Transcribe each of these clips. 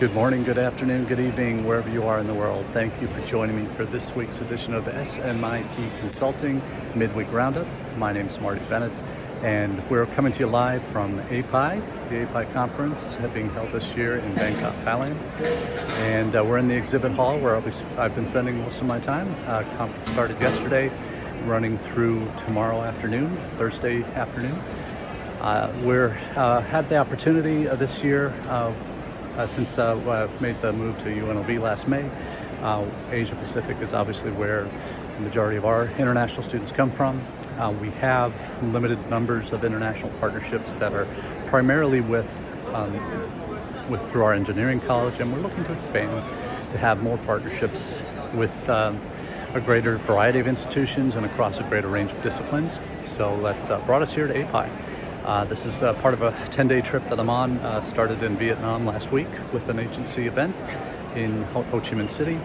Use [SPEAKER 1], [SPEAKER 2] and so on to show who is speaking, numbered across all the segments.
[SPEAKER 1] Good morning, good afternoon, good evening, wherever you are in the world. Thank you for joining me for this week's edition of SMIE Consulting Midweek Roundup. My name is Marty Bennett, and we're coming to you live from APAIE, the APAIE conference being held this year in Bangkok, Thailand. And uh, we're in the exhibit hall where be, I've been spending most of my time. Uh, conference started yesterday, running through tomorrow afternoon, Thursday afternoon. Uh, we're uh, had the opportunity uh, this year uh, since uh, I've made the move to UNLV last May. Asia Pacific is obviously where the majority of our international students come from. we have limited numbers of international partnerships that are primarily with, um, with through our engineering college, and we're looking to expand to have more partnerships with. Um, a greater variety of institutions and across a greater range of disciplines. So that brought us here to APAIE. Uh, this is uh, part of a 10 day trip that I'm on. Uh, started in Vietnam last week with an agency event in Ho, Chi Minh City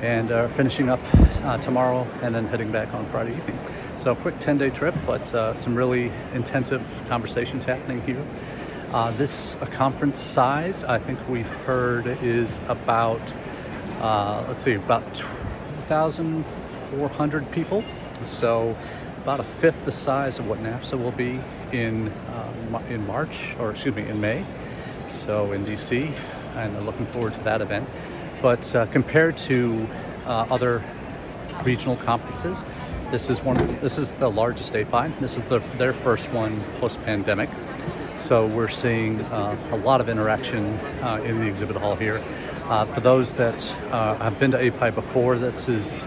[SPEAKER 1] and uh, finishing up uh, tomorrow and then heading back on Friday evening. So, a quick 10 day trip, but uh, some really intensive conversations happening here. this a conference size, I think we've heard, is about, let's see, about 2,400 people. So, about a fifth the size of what NAFSA will be in uh, in March, or excuse me, in May. So in DC, and I'm looking forward to that event. But uh, compared to uh, other regional conferences, this is one. This is the largest APAIE. This is the, their first one post-pandemic. So we're seeing uh, a lot of interaction uh, in the exhibit hall here. Uh, for those that have been to APAIE before, this is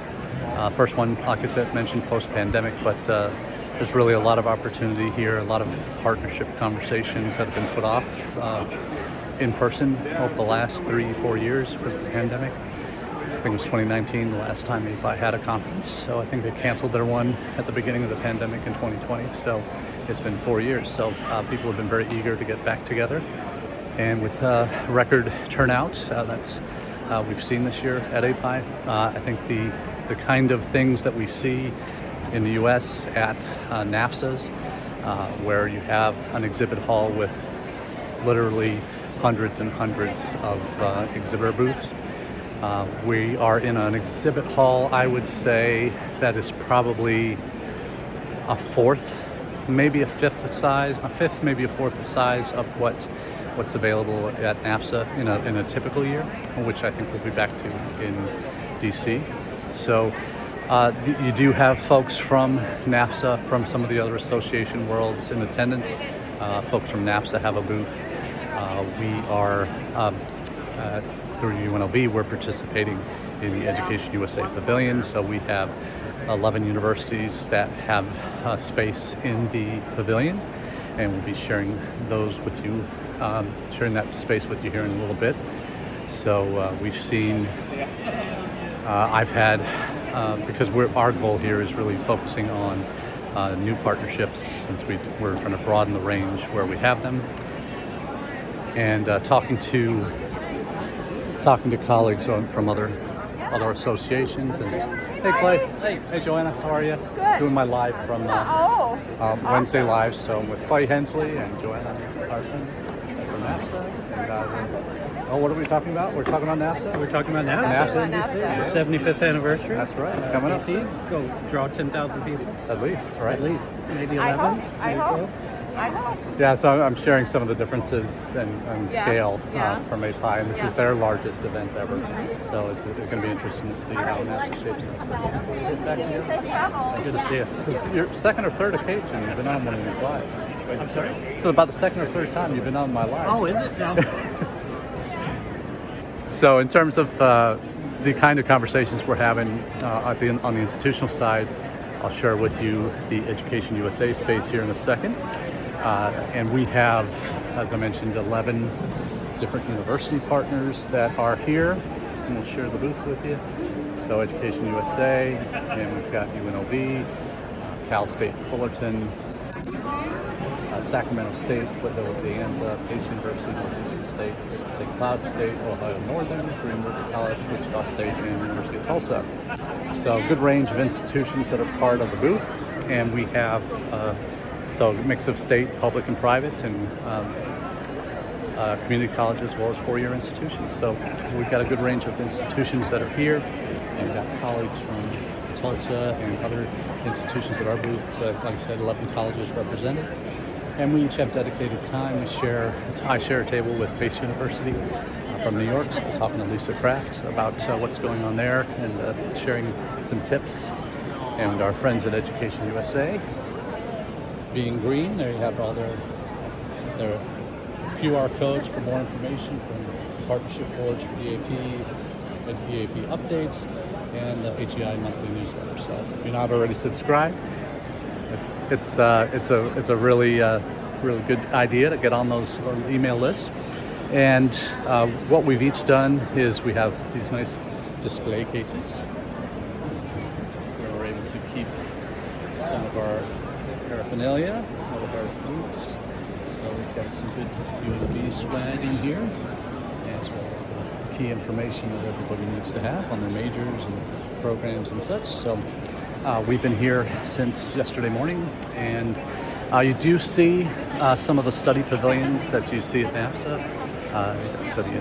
[SPEAKER 1] uh, first one, like I said, mentioned post-pandemic, but uh, there's really a lot of opportunity here, a lot of partnership conversations that have been put off uh, in person over the last three, four years because of the pandemic. I think it was 2019 the last time APAIE had a conference, so I think they canceled their one at the beginning of the pandemic in 2020. So it's been four years. So uh, people have been very eager to get back together, and with uh, record turnout uh, that uh, we've seen this year at APAIE, I think the the kind of things that we see in the US at uh, NAFSA's, uh, where you have an exhibit hall with literally hundreds and hundreds of uh, exhibitor booths. Uh, we are in an exhibit hall, I would say, that is probably a fourth, maybe a fifth the size, a fifth, maybe a fourth the size of what what's available at NAFSA in a, in a typical year, which I think we'll be back to in DC. So uh, you do have folks from NAFSA, from some of the other association worlds in attendance. Uh, folks from NAFSA have a booth. Uh, we are, um, uh, through UNLV, we're participating in the Education USA Pavilion. So we have 11 universities that have uh, space in the pavilion, and we'll be sharing those with you, um, sharing that space with you here in a little bit. So uh, we've seen I've had, uh, because our goal here is really focusing on uh, new partnerships since we, we're trying to broaden the range where we have them. And uh, talking to talking to colleagues on, from other other associations. And hey, Clay. Hey, hey, Joanna. How are you?
[SPEAKER 2] Good.
[SPEAKER 1] Doing my live from uh, oh, awesome. Wednesday live. So I'm with Clay Hensley and Joanna Carson from. And, uh, Oh, what are we talking about? We're talking about NAFSA?
[SPEAKER 3] We're talking about NAFSA.
[SPEAKER 1] NAFSA in DC.
[SPEAKER 3] 75th anniversary.
[SPEAKER 1] That's right. Coming up soon.
[SPEAKER 3] Go draw 10,000 people.
[SPEAKER 1] At least, right?
[SPEAKER 3] At least. Maybe 11.
[SPEAKER 2] I hope. I hope. I hope.
[SPEAKER 1] Yeah, so I'm sharing some of the differences and, and
[SPEAKER 2] yeah.
[SPEAKER 1] scale uh,
[SPEAKER 2] yeah.
[SPEAKER 1] from APAIE, and this
[SPEAKER 2] yeah.
[SPEAKER 1] is their largest event ever. So it's, it's going to be interesting to see how NAFSA shapes up.
[SPEAKER 3] Good to see you.
[SPEAKER 1] This is your second or third occasion you've been on one of these lives.
[SPEAKER 3] I'm sorry?
[SPEAKER 1] This is about the second or third time you've been on my live.
[SPEAKER 3] Oh, is it? No.
[SPEAKER 1] So, in terms of uh, the kind of conversations we're having uh, the, on the institutional side, I'll share with you the Education USA space here in a second. Uh, and we have, as I mentioned, 11 different university partners that are here, and we'll share the booth with you. So, Education USA, and we've got UNLV, uh, Cal State Fullerton, uh, Sacramento State, Foothill De Anza, Pace University, State, St. Cloud State, Ohio Northern, Green River College, Wichita State, and University of Tulsa. So good range of institutions that are part of the booth, and we have uh, so a mix of state, public, and private, and um, uh, community college as well as four-year institutions. So we've got a good range of institutions that are here. And we've got colleagues from Tulsa and other institutions at our booth. So like I said, 11 colleges represented. And we each have dedicated time. We share, I share a table with Pace University uh, from New York, talking to Lisa Kraft about uh, what's going on there and uh, sharing some tips. And our friends at Education USA, being green, there you have all their their QR codes for more information from the partnership boards for EAP, EAP updates, and the HEI monthly newsletter. So if you're not already subscribed, it's uh, it's a it's a really uh, really good idea to get on those email lists. And uh, what we've each done is we have these nice display cases where we're able to keep some of our paraphernalia out of our booths. So we've got some good UNLV swag in here, as well as the key information that everybody needs to have on their majors and programs and such. So uh, we've been here since yesterday morning, and uh, you do see uh, some of the study pavilions that you see at NAFSA. Uh, you study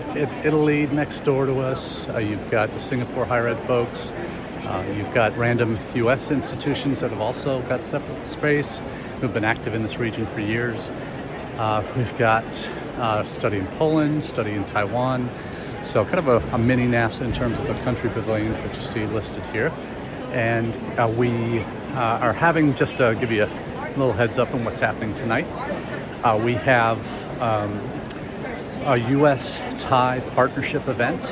[SPEAKER 1] Italy next door to us. Uh, you've got the Singapore higher ed folks. Uh, you've got random U.S. institutions that have also got separate space, who've been active in this region for years. We've got study in Poland, study in Taiwan. So, kind of a, a, mini NAFSA in terms of the country pavilions that you see listed here. And uh, we uh, are having, just to give you a little heads up on what's happening tonight, uh, we have um, a U.S. Thai partnership event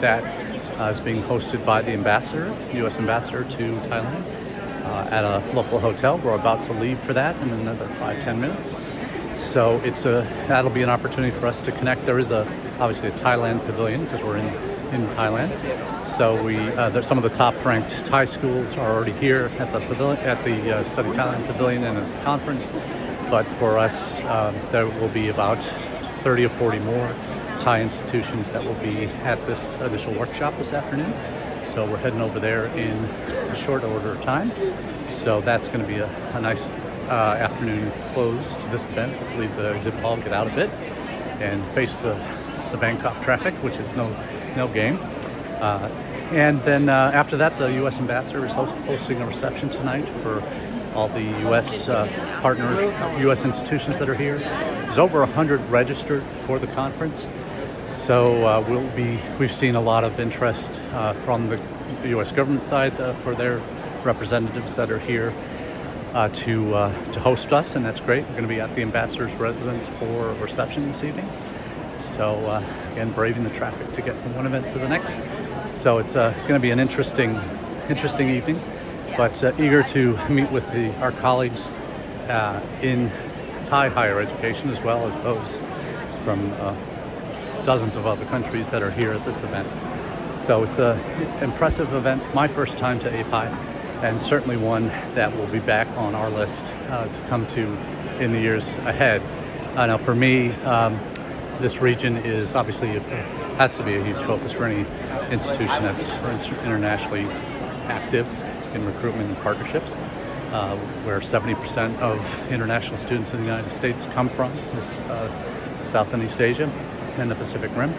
[SPEAKER 1] that uh, is being hosted by the ambassador, U.S. ambassador to Thailand, uh, at a local hotel. We're about to leave for that in another five ten minutes. So it's a that'll be an opportunity for us to connect. There is a obviously a Thailand pavilion because we're in in Thailand. So we uh, some of the top ranked Thai schools are already here at the pavilion at the uh, Study Thailand Pavilion and at the conference. But for us, uh, there will be about 30 or 40 more Thai institutions that will be at this initial workshop this afternoon. So we're heading over there in a short order of time. So that's going to be a, a nice uh, afternoon close to this event. Leave the exhibit hall, get out a bit, and face the, the Bangkok traffic, which is no no game. Uh, and then uh, after that, the U.S. ambassador is host- hosting a reception tonight for all the U.S. Uh, partners, U.S. institutions that are here. There's over 100 registered for the conference. So uh, we'll be, we've seen a lot of interest uh, from the U.S. government side uh, for their representatives that are here to to host us, and that's great. We're going to be at the ambassador's residence for a reception this evening. So uh, again, braving the traffic to get from one event to the next. So it's going to be an interesting, interesting evening, but eager to meet with the, our colleagues in Thai higher education as well as those from dozens of other countries that are here at this event. So it's an impressive event, my first time to APAIE, and certainly one that will be back on our list uh, to come to in the years ahead. Uh, now, for me, um, this region is obviously has to be a huge focus for any institution that's internationally active in recruitment and partnerships. Uh, where 70% of international students in the United States come from, this uh, South and East Asia and the Pacific Rim.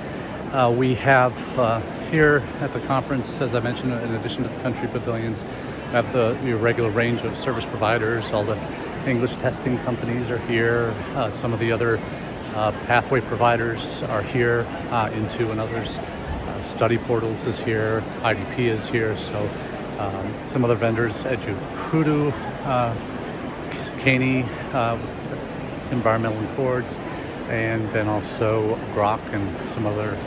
[SPEAKER 1] Uh, we have uh, here at the conference, as I mentioned, in addition to the country pavilions, we have the your regular range of service providers. All the English testing companies are here. Uh, some of the other pathway providers are here. Uh, Into and others. Uh, study portals is here. IDP is here. So um, some other vendors, EduKudu, uh, Caney, Environmental Accords and then also Grok and some other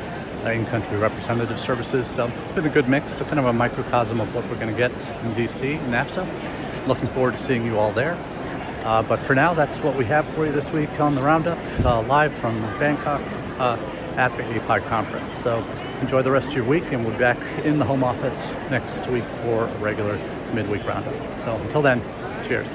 [SPEAKER 1] uh, in-country representative services. So it's been a good mix, so kind of a microcosm of what we're going to get in DC, NAFSA. Looking forward to seeing you all there. Uh, but for now, that's what we have for you this week on the Roundup, uh, live from Bangkok uh, at the APAIE conference. So enjoy the rest of your week, and we'll be back in the home office next week for a regular midweek roundup. So until then, cheers.